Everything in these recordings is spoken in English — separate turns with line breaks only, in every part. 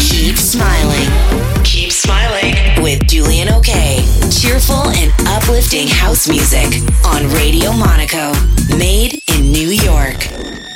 Keep smiling. Keep smiling with Julian OK. Cheerful and uplifting house music on Radio Monaco, made in New York.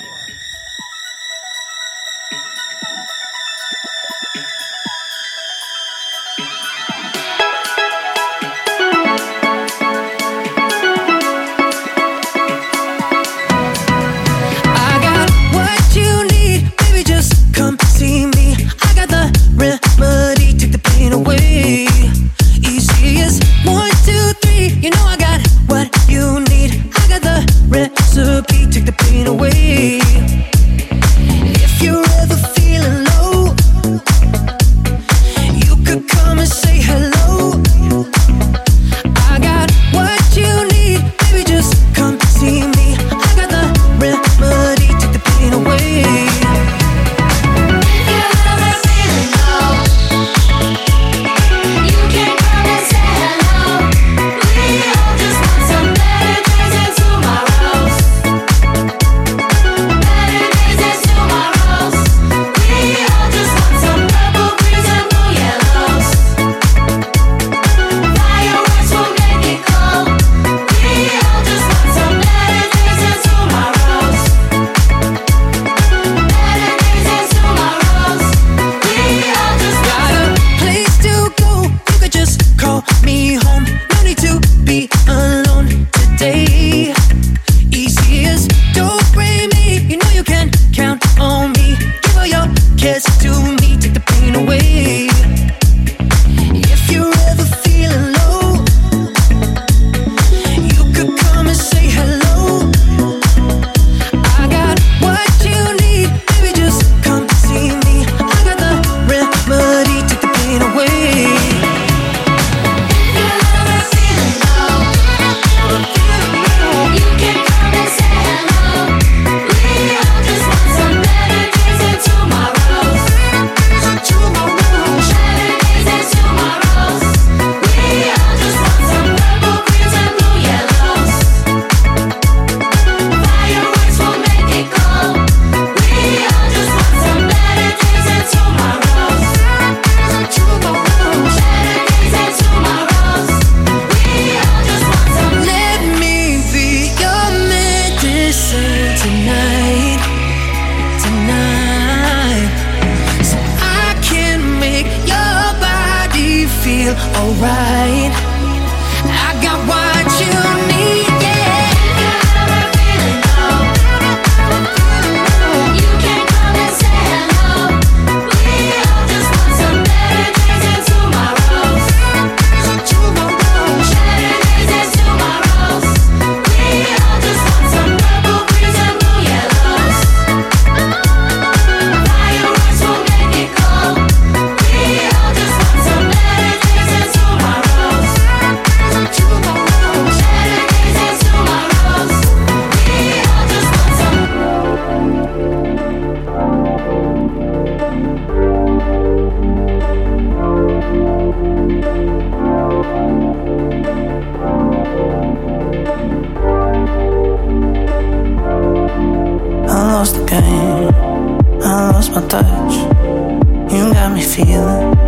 feeling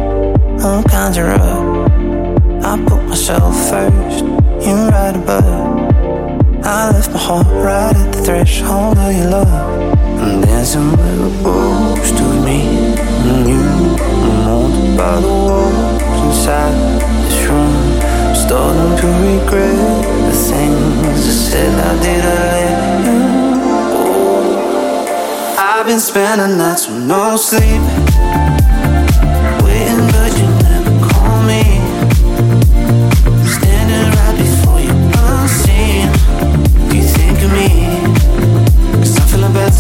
all
kinds of rough. I put myself first, you right above. I left my heart right at the threshold of your love. And there's a little boat between me and you. I'm haunted by the walls inside this room. Starting to regret the things I said I did. I let you go. I've been spending nights with no sleep.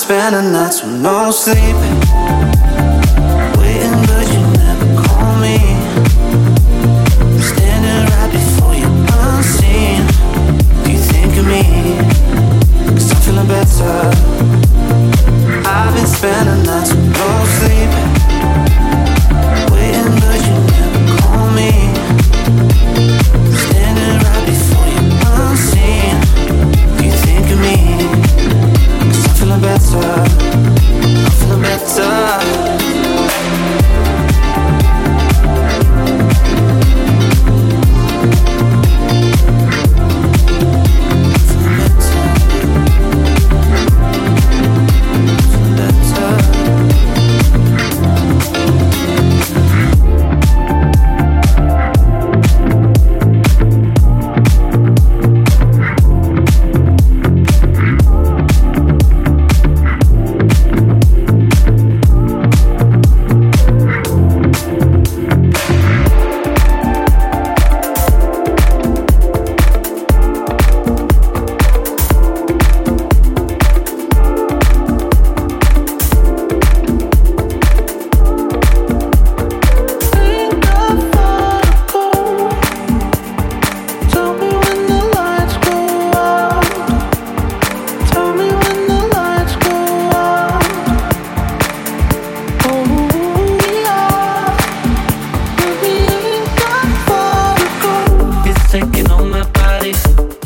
spending nights with no sleep. Waiting, but you never call me. Standing right before you unseen. Do you think of me? Cause I'm feeling better.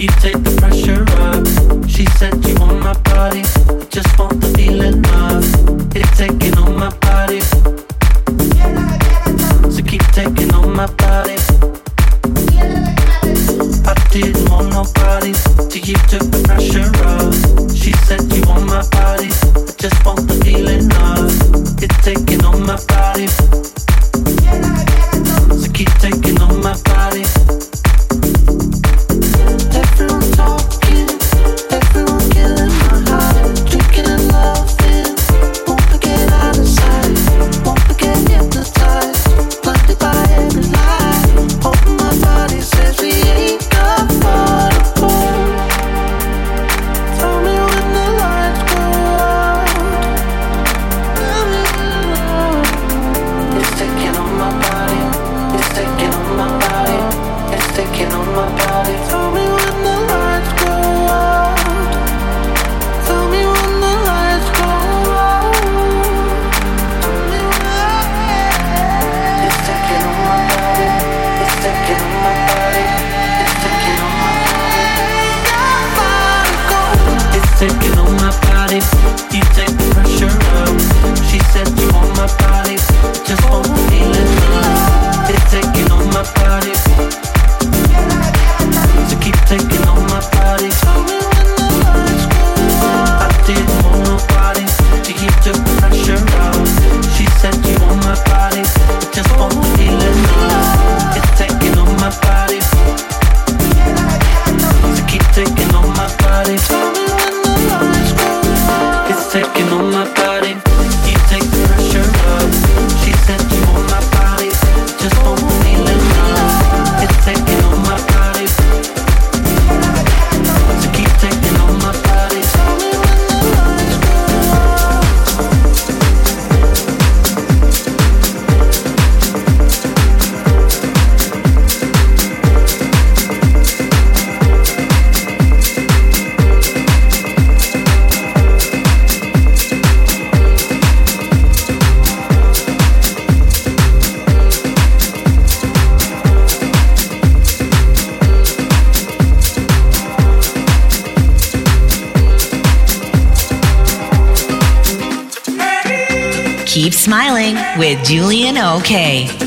you take the. with Julian O.K.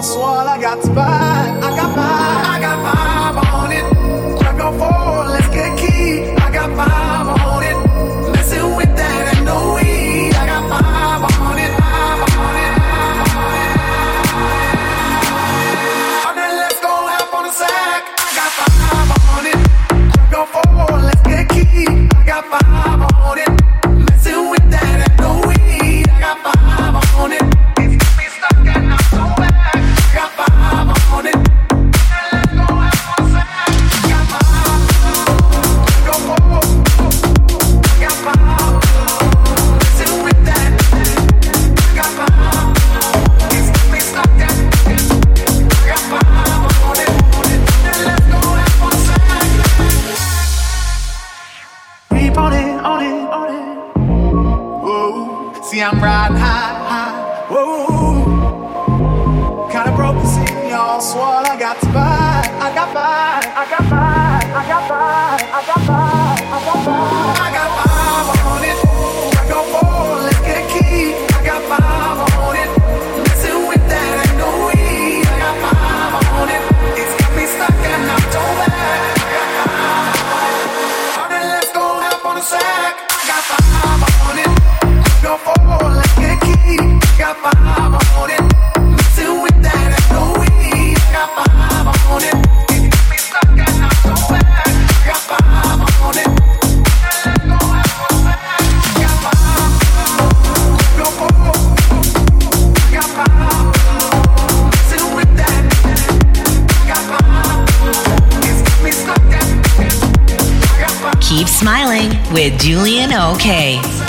on it. Keep smiling with Julian OK.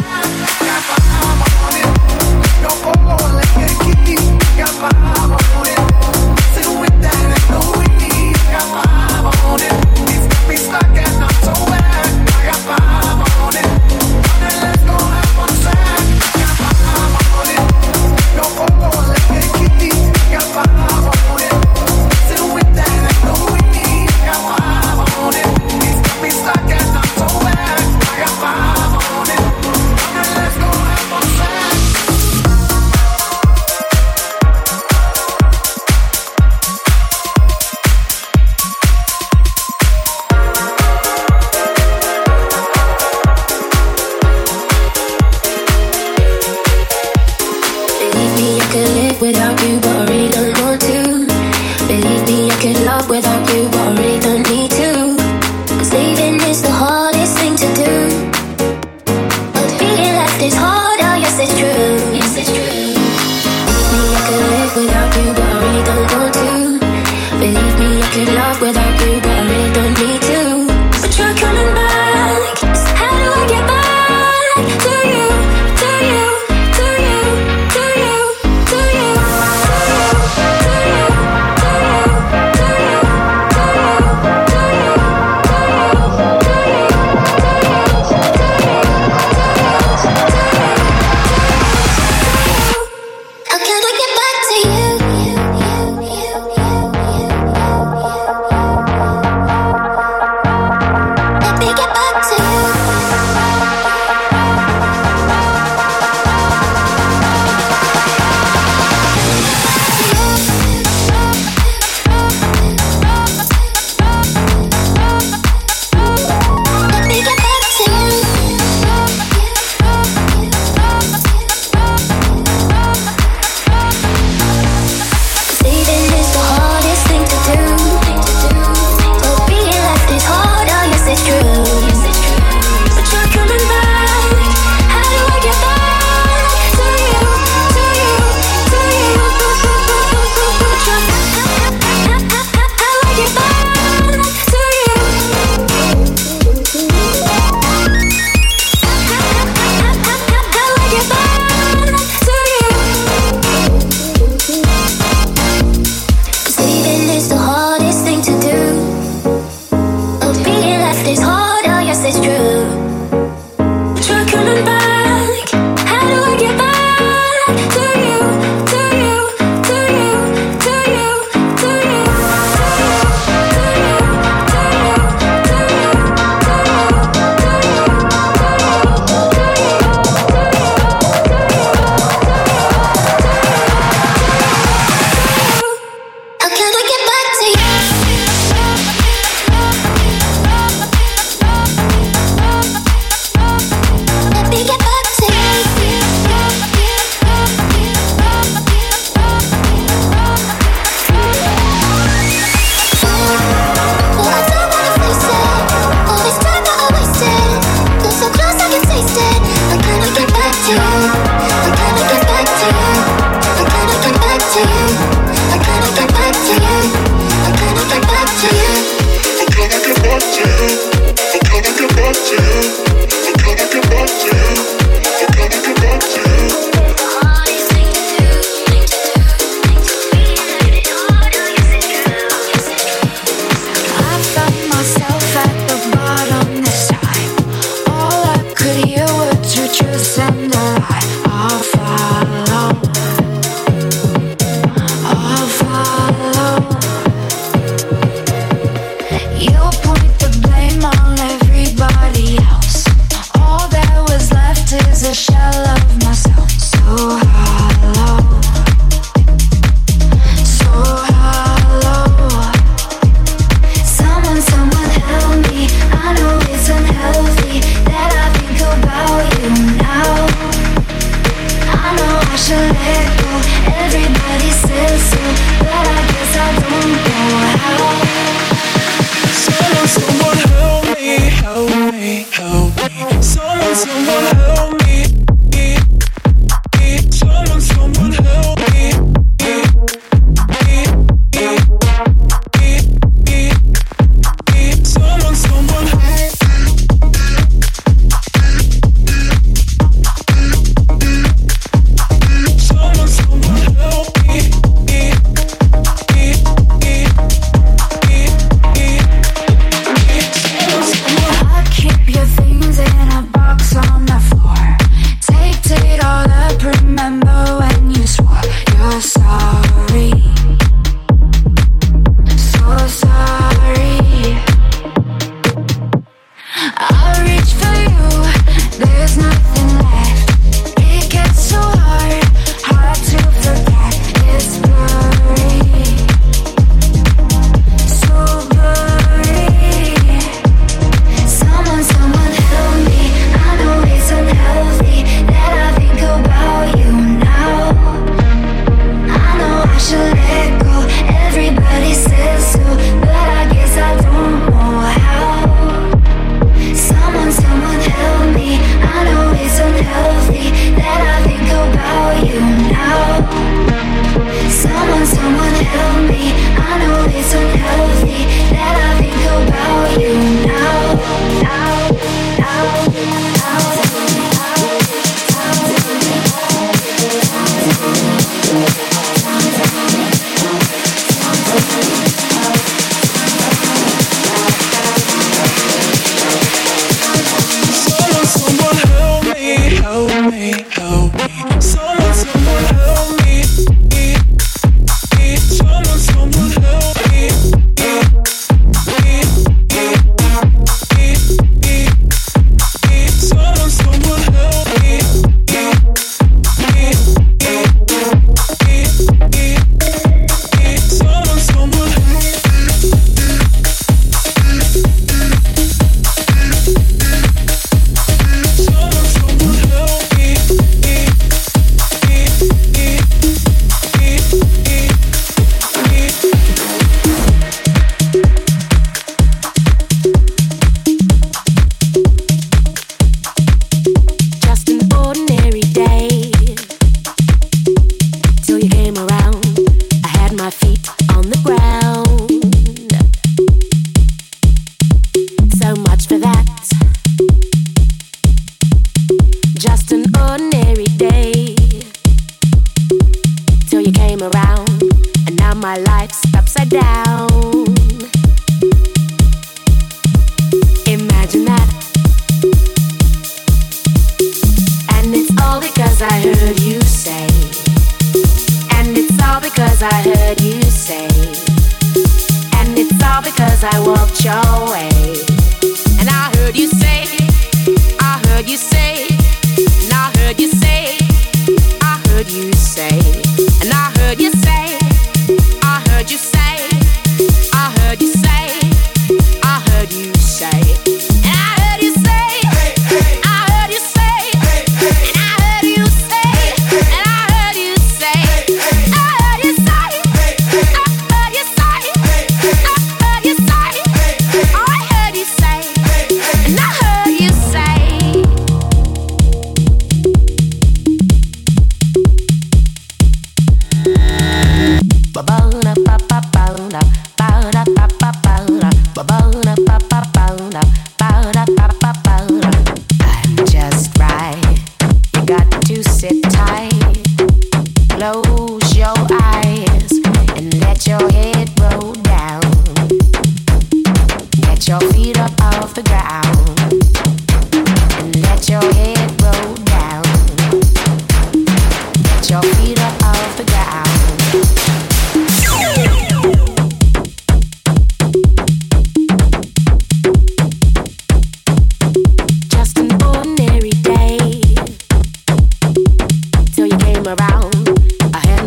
for that.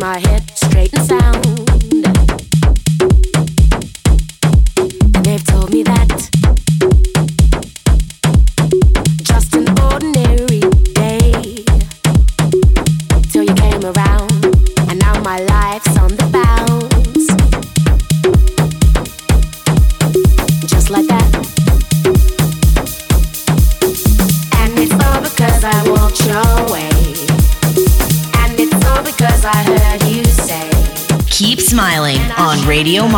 my head straight and
sound.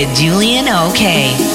With Julian OK.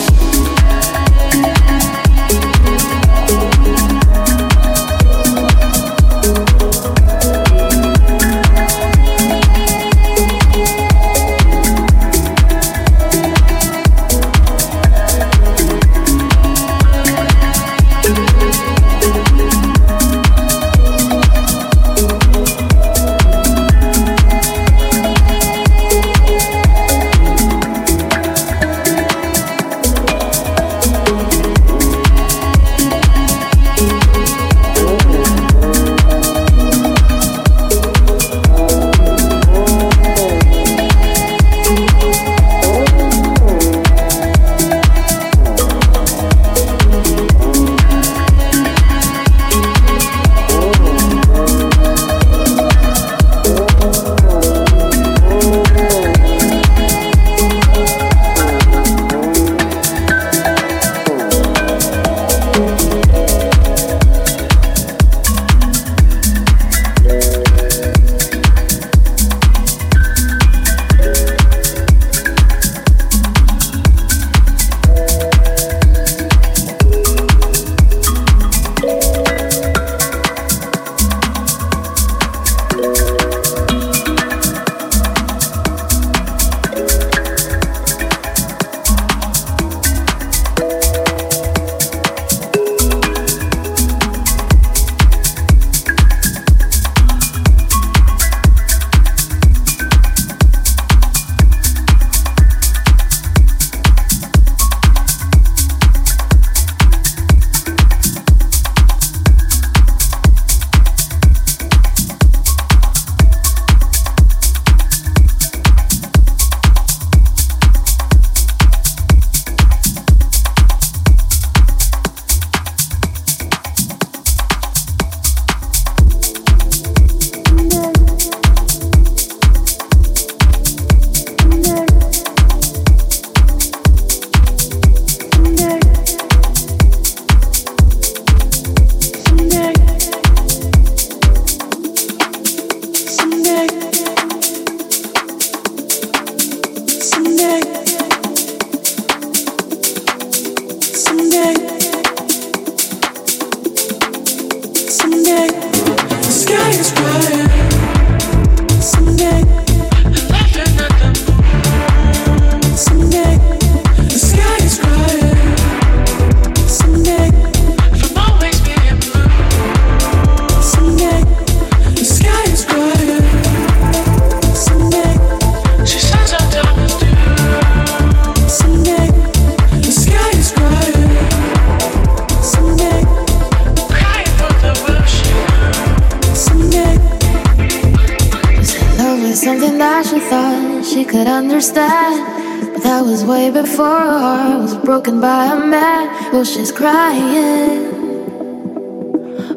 Broken by a man. Oh, she's crying.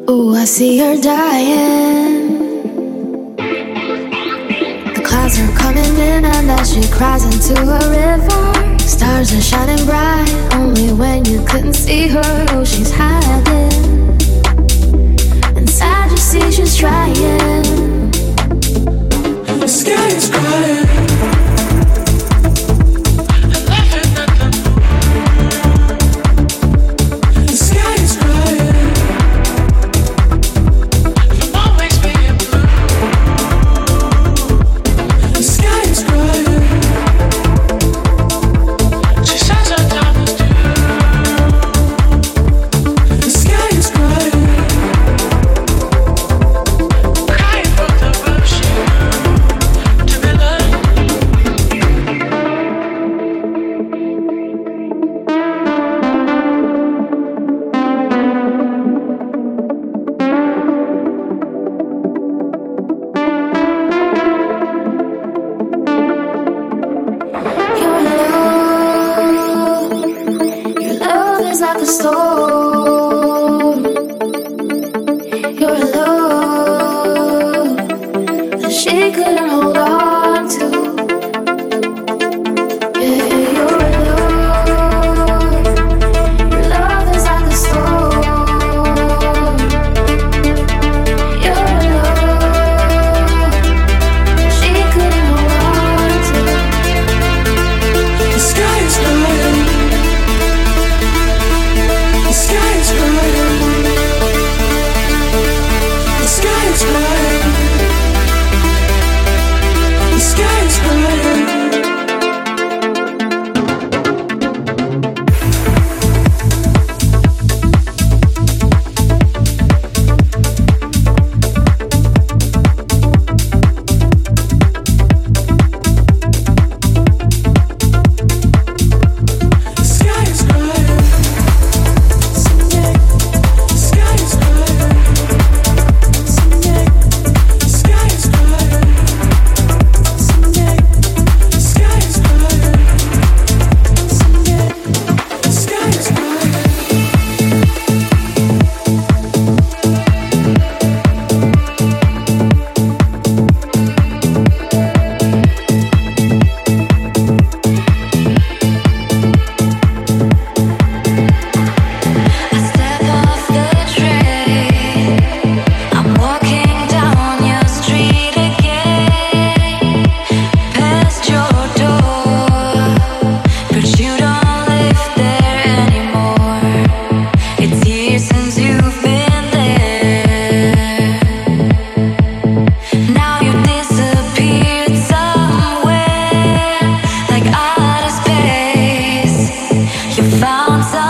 Oh, I see her dying. The clouds are coming in, and then she cries into a river. Stars are shining bright, only when you couldn't see her. Oh, she's hiding. Inside, you see she's trying.
The sky is crying.
And I miss you.